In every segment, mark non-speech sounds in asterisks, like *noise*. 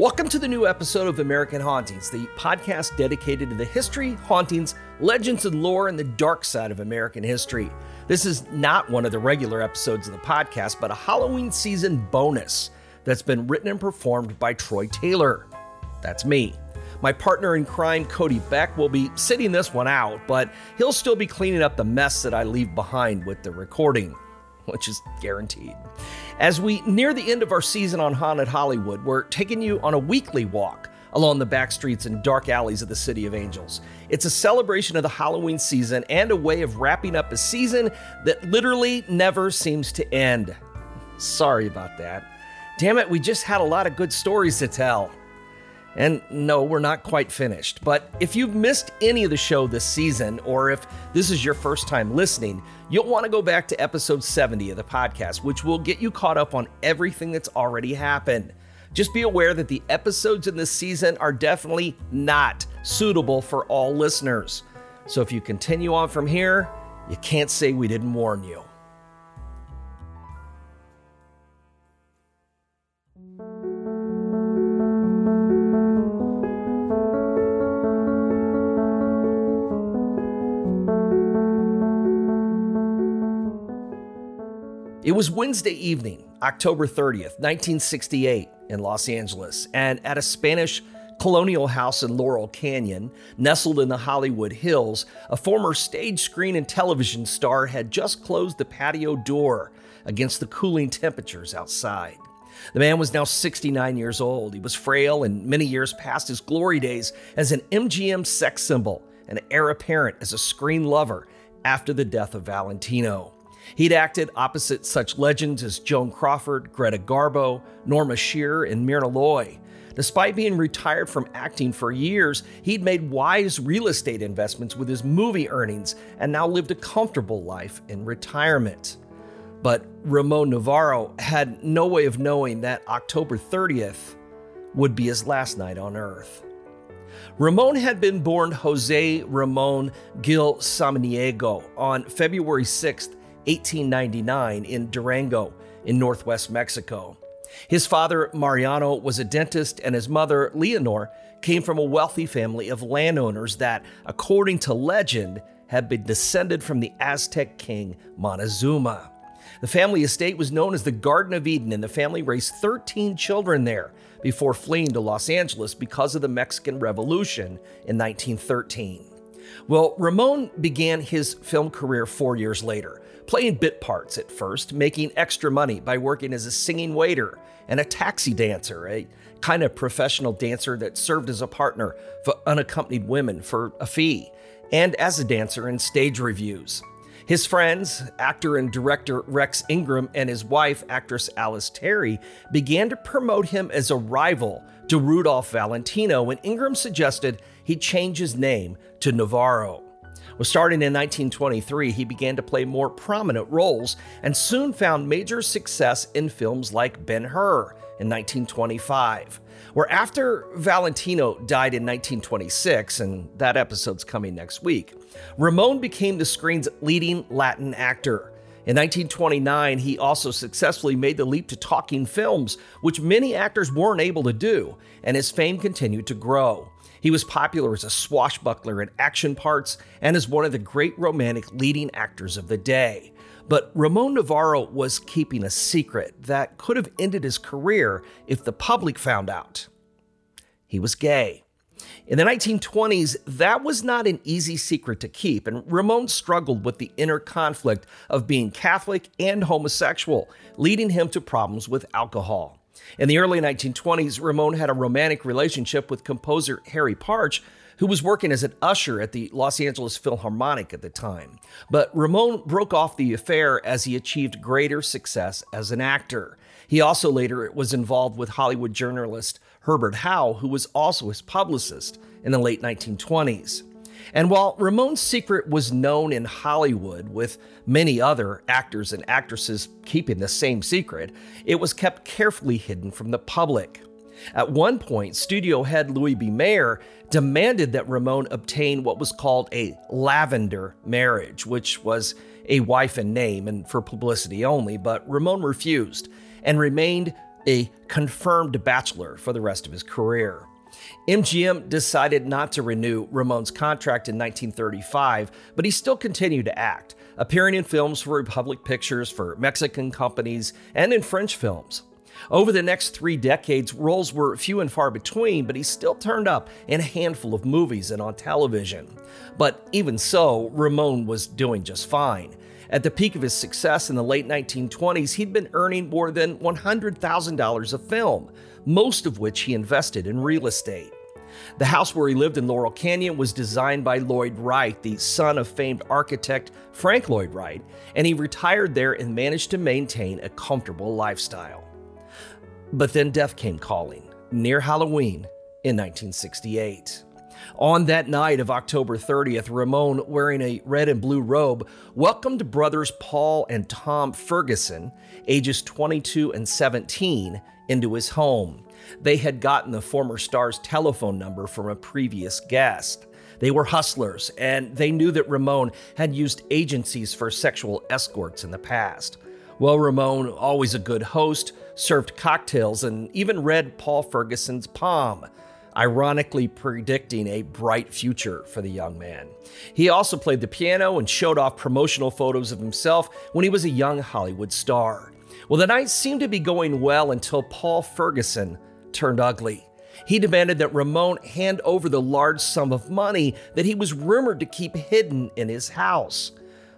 Welcome to the new episode of American Hauntings, the podcast dedicated to the history, hauntings, legends, and lore in the dark side of American history. This is not one of the regular episodes of the podcast, but a Halloween season bonus that's been written and performed by Troy Taylor. That's me. My partner in crime, Cody Beck, will be sitting this one out, but he'll still be cleaning up the mess that I leave behind with the recording, *laughs* which is guaranteed. As we near the end of our season on Haunted Hollywood, we're taking you on a weekly walk along the back streets and dark alleys of the City of Angels. It's a celebration of the Halloween season and a way of wrapping up a season that literally never seems to end. Sorry about that. Damn it, we just had a lot of good stories to tell. And no, we're not quite finished. But if you've missed any of the show this season, or if this is your first time listening, you'll want to go back to episode 70 of the podcast, which will get you caught up on everything that's already happened. Just be aware that the episodes in this season are definitely not suitable for all listeners. So if you continue on from here, you can't say we didn't warn you. Was Wednesday evening, October 30th, 1968, in Los Angeles, and at a Spanish colonial house in Laurel Canyon, nestled in the Hollywood Hills, a former stage screen and television star had just closed the patio door against the cooling temperatures outside. The man was now 69 years old. He was frail and many years past his glory days as an MGM sex symbol and heir apparent as a screen lover after the death of Valentino. He'd acted opposite such legends as Joan Crawford, Greta Garbo, Norma Shearer, and Myrna Loy. Despite being retired from acting for years, he'd made wise real estate investments with his movie earnings and now lived a comfortable life in retirement. But Ramon Novarro had no way of knowing that October 30th would be his last night on Earth. Ramon had been born Jose Ramon Gil Samaniego on February 6th, 1899 in Durango in northwest Mexico. His father, Mariano, was a dentist, and his mother, Leonor, came from a wealthy family of landowners that, according to legend, had been descended from the Aztec king Montezuma. The family estate was known as the Garden of Eden, and the family raised 13 children there before fleeing to Los Angeles because of the Mexican Revolution in 1913. Well, Ramon began his film career four years later playing bit parts at first, making extra money by working as a singing waiter and a taxi dancer, a kind of professional dancer that served as a partner for unaccompanied women for a fee, and as a dancer in stage revues. His friends, actor and director Rex Ingram and his wife, actress Alice Terry, began to promote him as a rival to Rudolph Valentino when Ingram suggested he changed his name to Novarro. Well, starting in 1923, he began to play more prominent roles and soon found major success in films like Ben Hur in 1925. Where after Valentino died in 1926, and that episode's coming next week, Ramon became the screen's leading Latin actor. In 1929, he also successfully made the leap to talking films, which many actors weren't able to do, and his fame continued to grow. He was popular as a swashbuckler in action parts and as one of the great romantic leading actors of the day. But Ramon Novarro was keeping a secret that could have ended his career if the public found out. He was gay. In the 1920s, that was not an easy secret to keep, and Ramon struggled with the inner conflict of being Catholic and homosexual, leading him to problems with alcohol. In the early 1920s, Ramon had a romantic relationship with composer Harry Partch, who was working as an usher at the Los Angeles Philharmonic at the time. But Ramon broke off the affair as he achieved greater success as an actor. He also later was involved with Hollywood journalist Herbert Howe, who was also his publicist in the late 1920s. And while Ramon's secret was known in Hollywood, with many other actors and actresses keeping the same secret, it was kept carefully hidden from the public. At one point, studio head Louis B. Mayer demanded that Ramon obtain what was called a lavender marriage, which was a wife in name and for publicity only, but Ramon refused and remained a confirmed bachelor for the rest of his career. MGM decided not to renew Ramon's contract in 1935, but he still continued to act, appearing in films for Republic Pictures, for Mexican companies, and in French films. Over the next three decades, roles were few and far between, but he still turned up in a handful of movies and on television. But even so, Ramon was doing just fine. At the peak of his success in the late 1920s, he'd been earning more than $100,000 a film, most of which he invested in real estate. The house where he lived in Laurel Canyon was designed by Lloyd Wright, the son of famed architect Frank Lloyd Wright, and he retired there and managed to maintain a comfortable lifestyle. But then death came calling near Halloween in 1968. On that night of October 30th, Ramon, wearing a red and blue robe, welcomed brothers Paul and Tom Ferguson, ages 22 and 17, into his home. They had gotten the former star's telephone number from a previous guest. They were hustlers, and they knew that Ramon had used agencies for sexual escorts in the past. Well, Ramon, always a good host, served cocktails and even read Paul Ferguson's palm, ironically predicting a bright future for the young man. He also played the piano and showed off promotional photos of himself when he was a young Hollywood star. Well, the night seemed to be going well until Paul Ferguson turned ugly. He demanded that Ramon hand over the large sum of money that he was rumored to keep hidden in his house.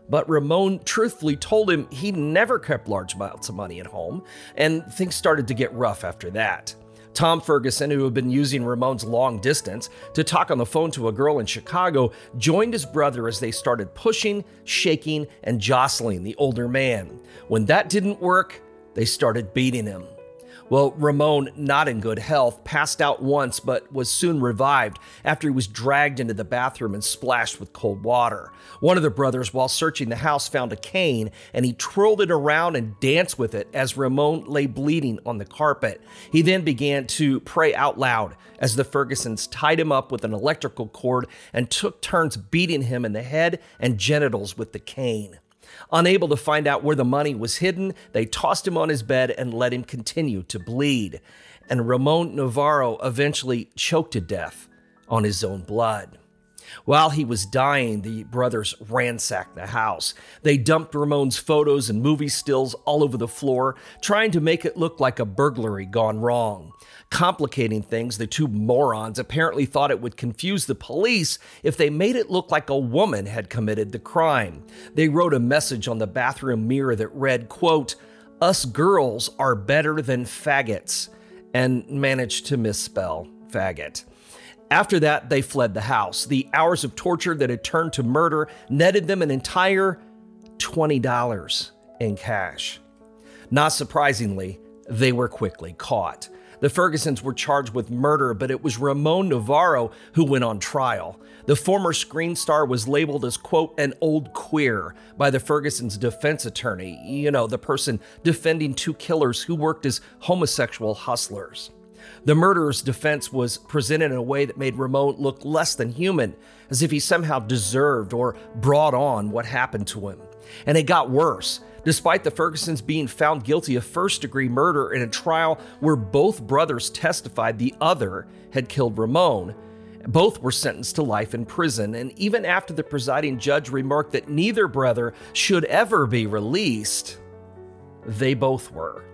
But Ramon truthfully told him he never kept large amounts of money at home, and things started to get rough after that. Tom Ferguson, who had been using Ramon's long distance to talk on the phone to a girl in Chicago, joined his brother as they started pushing, shaking, and jostling the older man. When that didn't work, they started beating him. Well, Ramon, not in good health, passed out once but was soon revived after he was dragged into the bathroom and splashed with cold water. One of the brothers, while searching the house, found a cane and he twirled it around and danced with it as Ramon lay bleeding on the carpet. He then began to pray out loud as the Fergusons tied him up with an electrical cord and took turns beating him in the head and genitals with the cane. Unable to find out where the money was hidden, they tossed him on his bed and let him continue to bleed. And Ramon Novarro eventually choked to death on his own blood. While he was dying, the brothers ransacked the house. They dumped Ramon's photos and movie stills all over the floor, trying to make it look like a burglary gone wrong. Complicating things, the two morons apparently thought it would confuse the police if they made it look like a woman had committed the crime. They wrote a message on the bathroom mirror that read, quote, Us girls are better than faggots, and managed to misspell faggot. After that, they fled the house. The hours of torture that had turned to murder netted them an entire $20 in cash. Not surprisingly, they were quickly caught. The Fergusons were charged with murder, but it was Ramon Novarro who went on trial. The former screen star was labeled as, quote, an old queer by the Fergusons' defense attorney, you know, the person defending two killers who worked as homosexual hustlers. The murderer's defense was presented in a way that made Ramon look less than human, as if he somehow deserved or brought on what happened to him. And it got worse. Despite the Fergusons being found guilty of first degree murder in a trial where both brothers testified the other had killed Ramon, both were sentenced to life in prison, and even after the presiding judge remarked that neither brother should ever be released, they both were.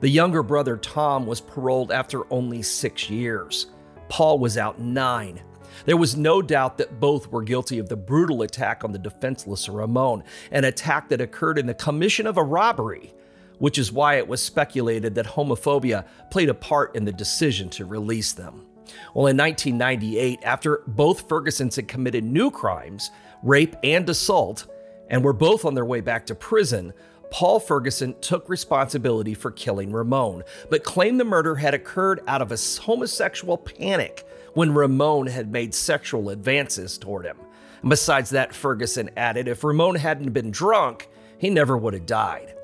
The younger brother, Tom, was paroled after only six years. Paul was out nine. There was no doubt that both were guilty of the brutal attack on the defenseless Ramon, an attack that occurred in the commission of a robbery, which is why it was speculated that homophobia played a part in the decision to release them. Well, in 1998, after both Fergusons had committed new crimes, rape and assault, and were both on their way back to prison, Paul Ferguson took responsibility for killing Ramon, but claimed the murder had occurred out of a homosexual panic when Ramon had made sexual advances toward him. besides that, Ferguson added, if Ramon hadn't been drunk, he never would have died.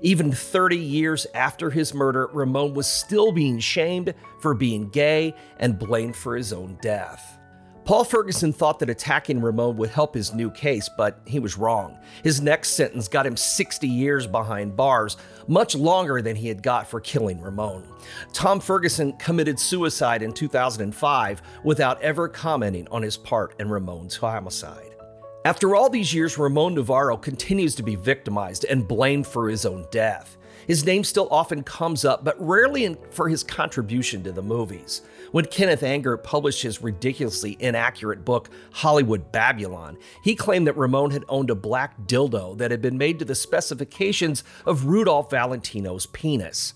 Even 30 years after his murder, Ramon was still being shamed for being gay and blamed for his own death. Paul Ferguson thought that attacking Ramon would help his new case, but he was wrong. His next sentence got him 60 years behind bars, much longer than he had got for killing Ramon. Tom Ferguson committed suicide in 2005 without ever commenting on his part in Ramon's homicide. After all these years, Ramon Novarro continues to be victimized and blamed for his own death. His name still often comes up, but rarely for his contribution to the movies. When Kenneth Anger published his ridiculously inaccurate book, Hollywood Babylon, he claimed that Ramon had owned a black dildo that had been made to the specifications of Rudolph Valentino's penis.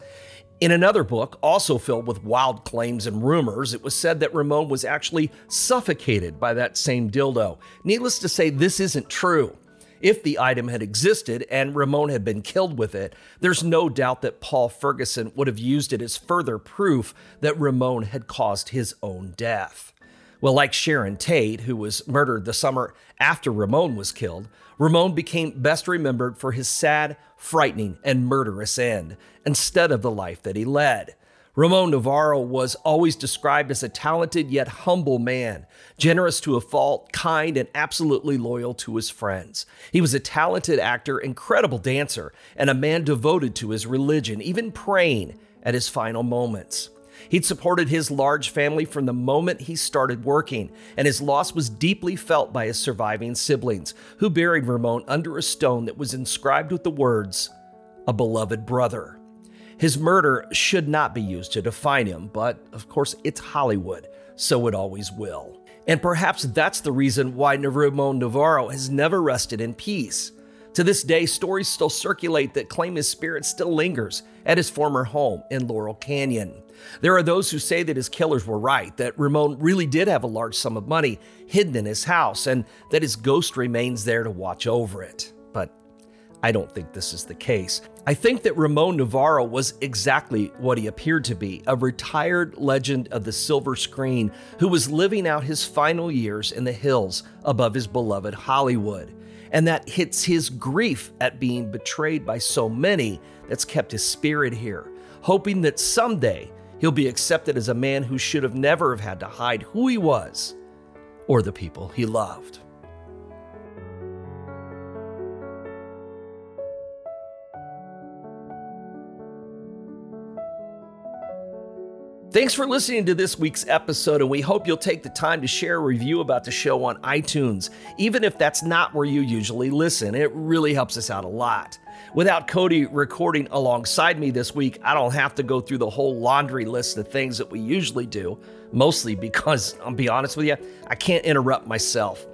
In another book, also filled with wild claims and rumors, it was said that Ramon was actually suffocated by that same dildo. Needless to say, this isn't true. If the item had existed and Ramon had been killed with it, there's no doubt that Paul Ferguson would have used it as further proof that Ramon had caused his own death. Well, like Sharon Tate, who was murdered the summer after Ramon was killed, Ramon became best remembered for his sad, frightening, and murderous end, instead of the life that he led. Ramon Novarro was always described as a talented yet humble man, generous to a fault, kind, and absolutely loyal to his friends. He was a talented actor, incredible dancer, and a man devoted to his religion, even praying at his final moments. He'd supported his large family from the moment he started working, and his loss was deeply felt by his surviving siblings, who buried Ramon under a stone that was inscribed with the words, A beloved brother. His murder should not be used to define him, but of course, it's Hollywood, so it always will. And perhaps that's the reason why Ramon Novarro has never rested in peace. To this day, stories still circulate that claim his spirit still lingers at his former home in Laurel Canyon. There are those who say that his killers were right, that Ramon really did have a large sum of money hidden in his house, and that his ghost remains there to watch over it. I don't think this is the case. I think that Ramon Novarro was exactly what he appeared to be a retired legend of the silver screen who was living out his final years in the hills above his beloved Hollywood. And that hits his grief at being betrayed by so many that's kept his spirit here, hoping that someday he'll be accepted as a man who should have never have had to hide who he was or the people he loved. Thanks for listening to this week's episode, and we hope you'll take the time to share a review about the show on iTunes, even if that's not where you usually listen. It really helps us out a lot. Without Cody recording alongside me this week, I don't have to go through the whole laundry list of things that we usually do, mostly because, I'll be honest with you, I can't interrupt myself.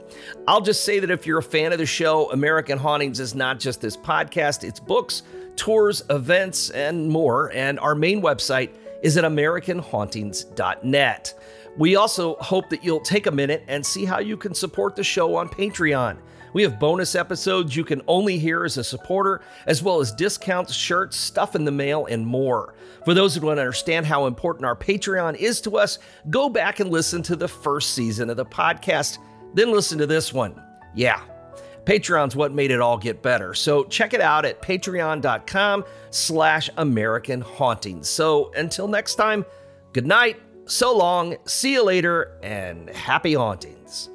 I'll just say that if you're a fan of the show, American Hauntings is not just this podcast, it's books, tours, events, and more. And our main website is at AmericanHauntings.net. We also hope that you'll take a minute and see how you can support the show on Patreon. We have bonus episodes you can only hear as a supporter, as well as discounts, shirts, stuff in the mail, and more. For those who to understand how important our Patreon is to us, go back and listen to the first season of the podcast, then listen to this one. Yeah, Patreon's what made it all get better. So check it out at patreon.com slash American Hauntings. So until next time, good night, so long, see you later, and happy hauntings.